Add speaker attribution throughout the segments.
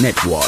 Speaker 1: Network.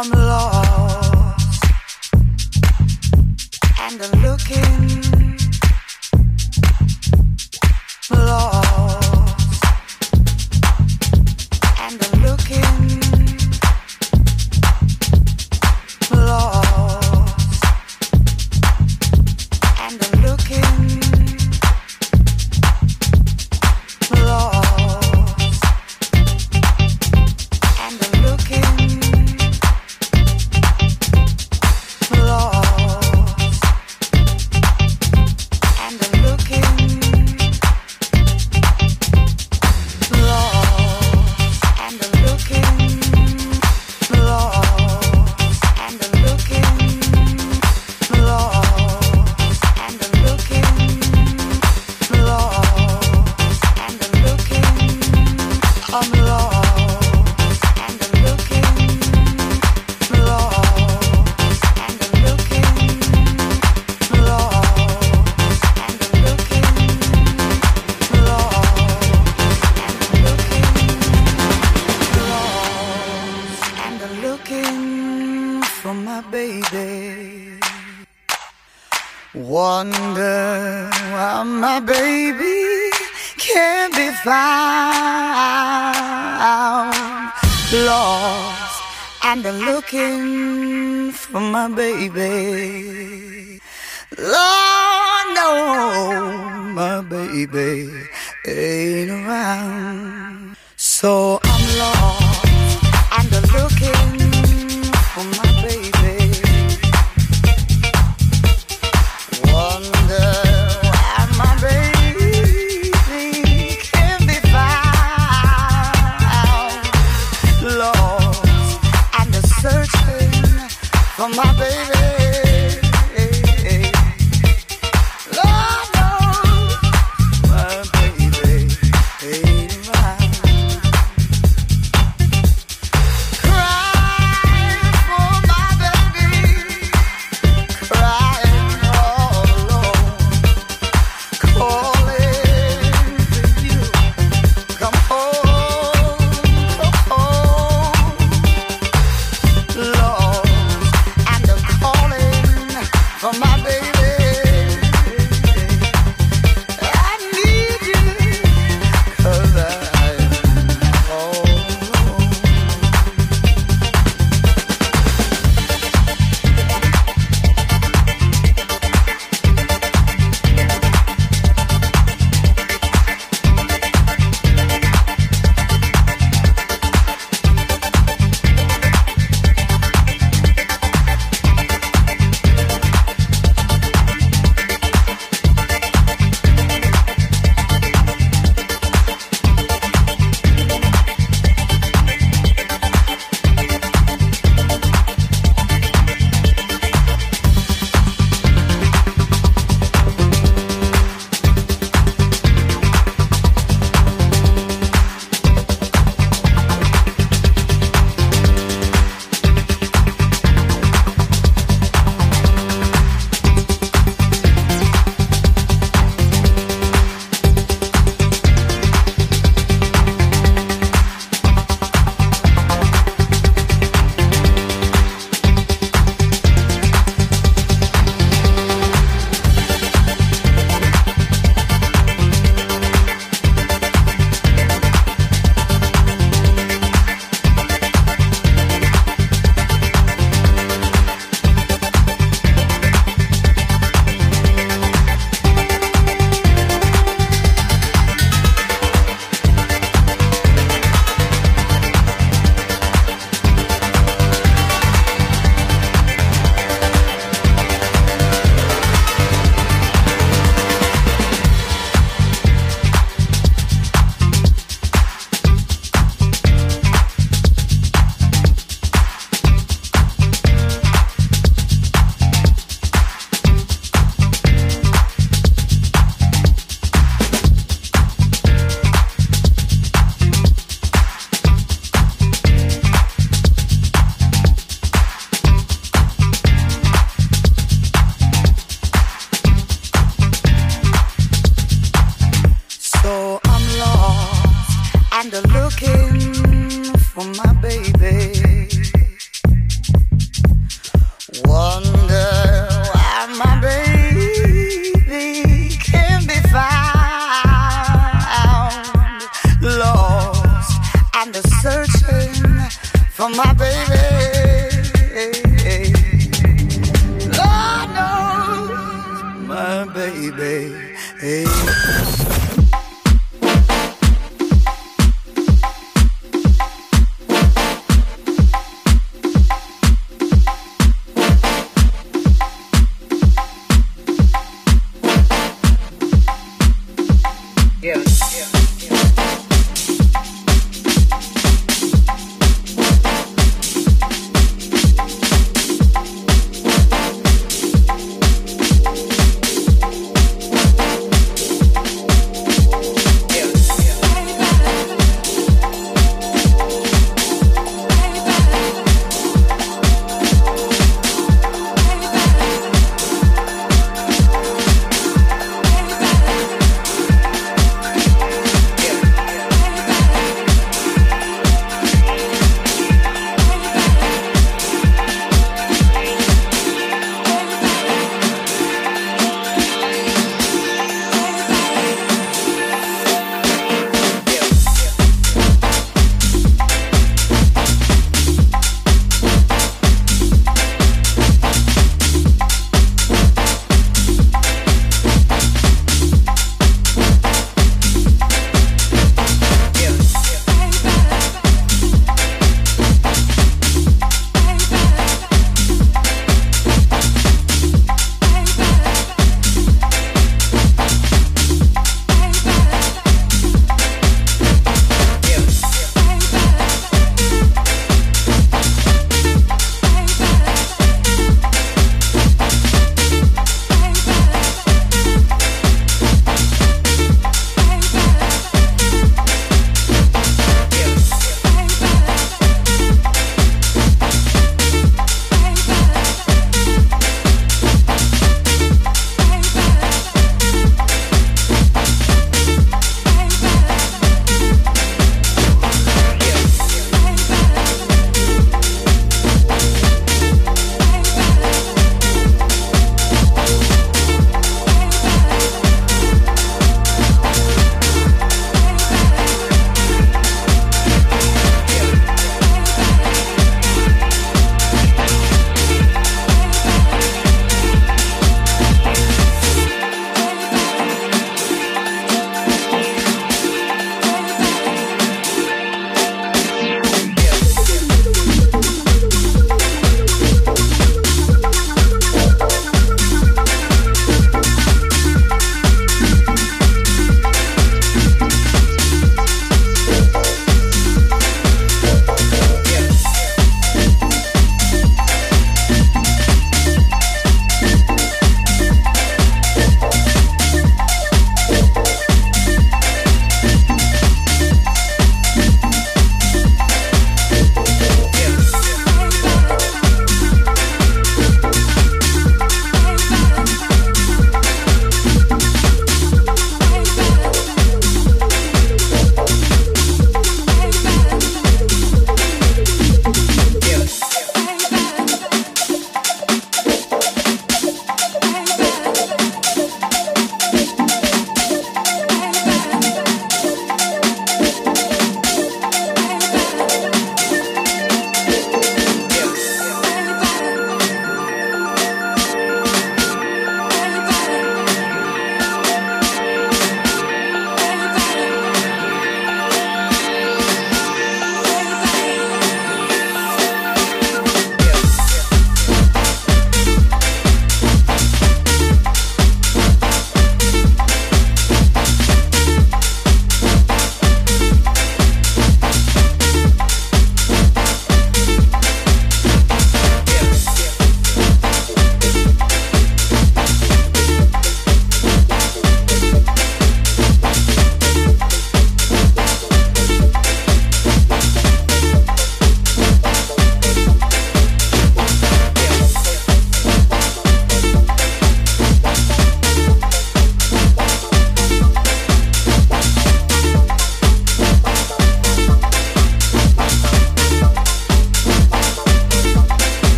Speaker 2: I'm a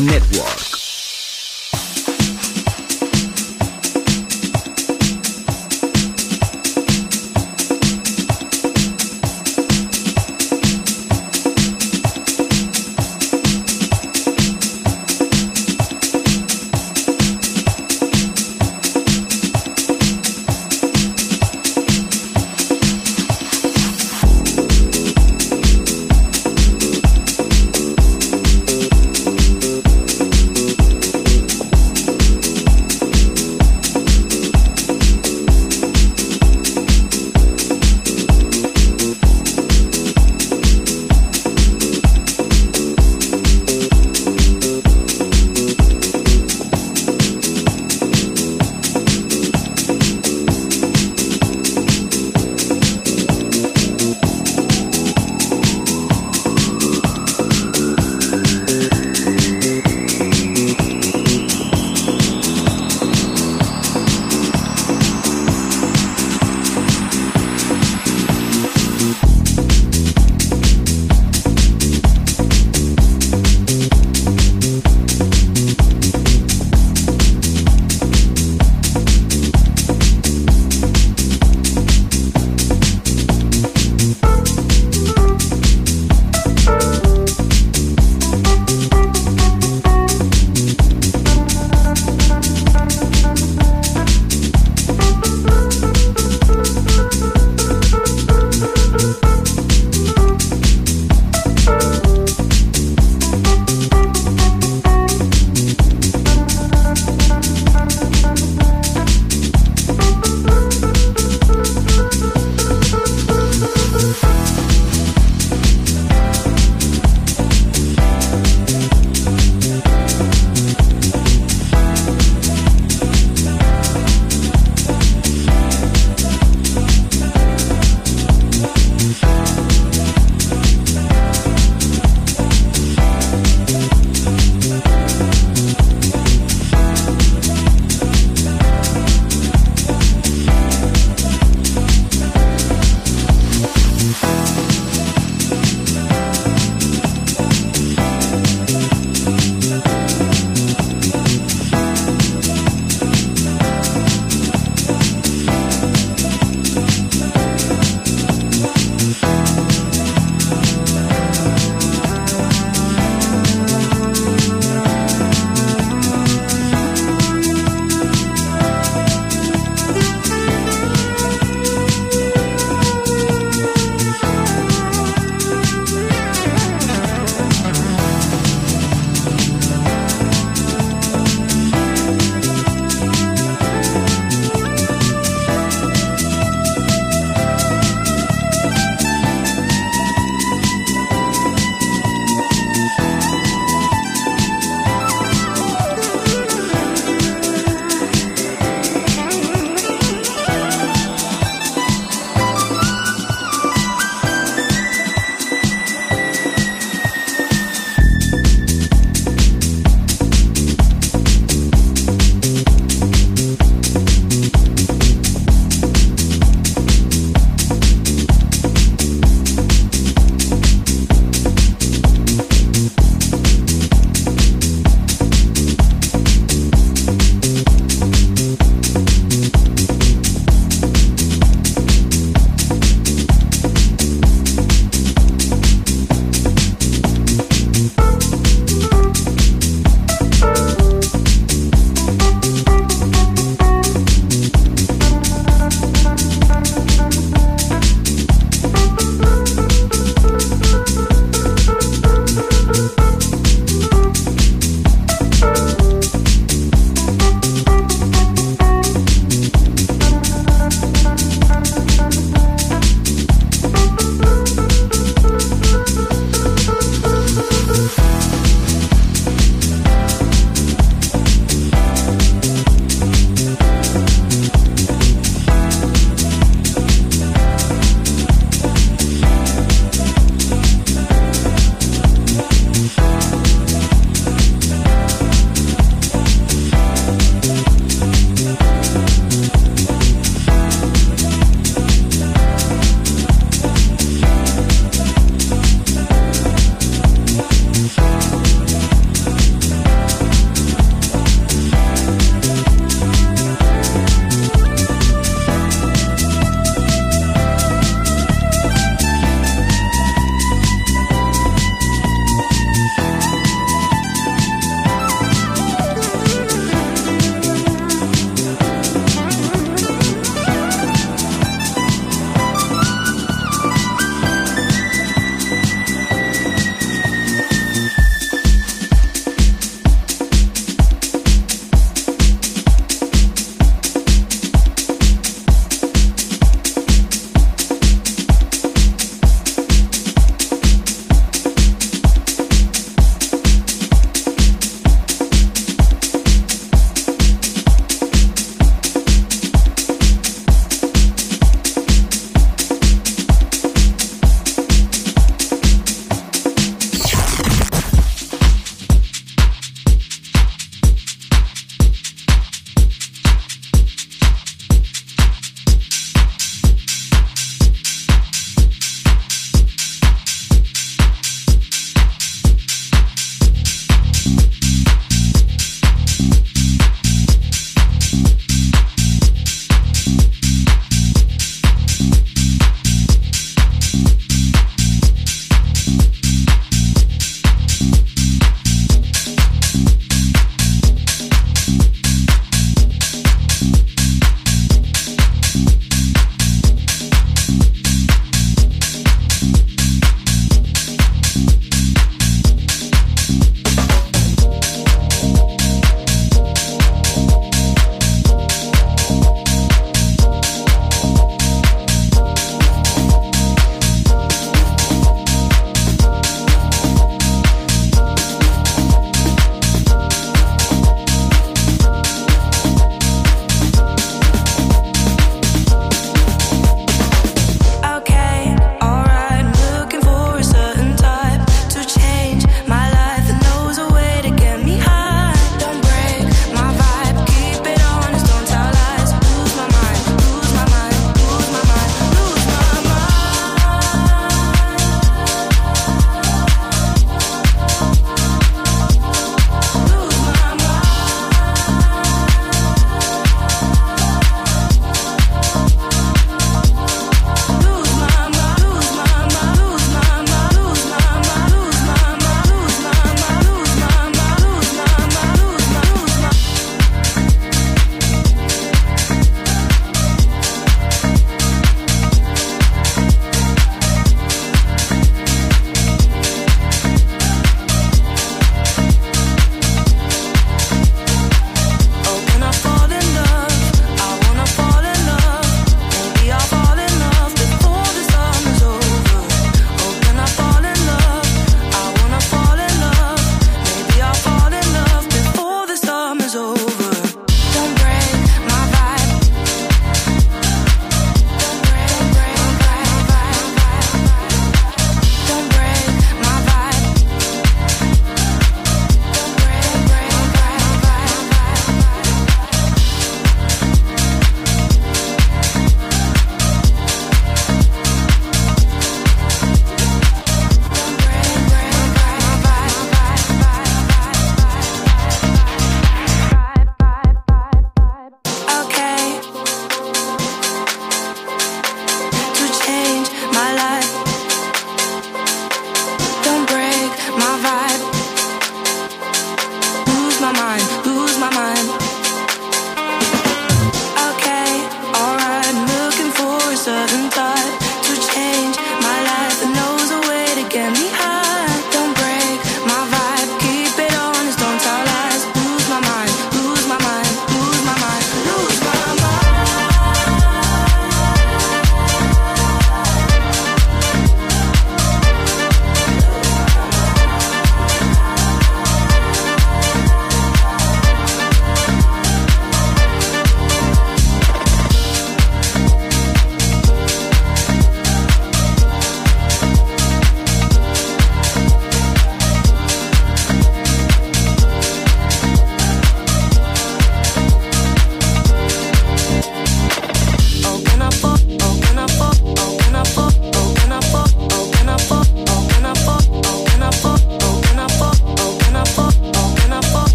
Speaker 3: Network.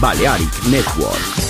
Speaker 4: Balearic Network.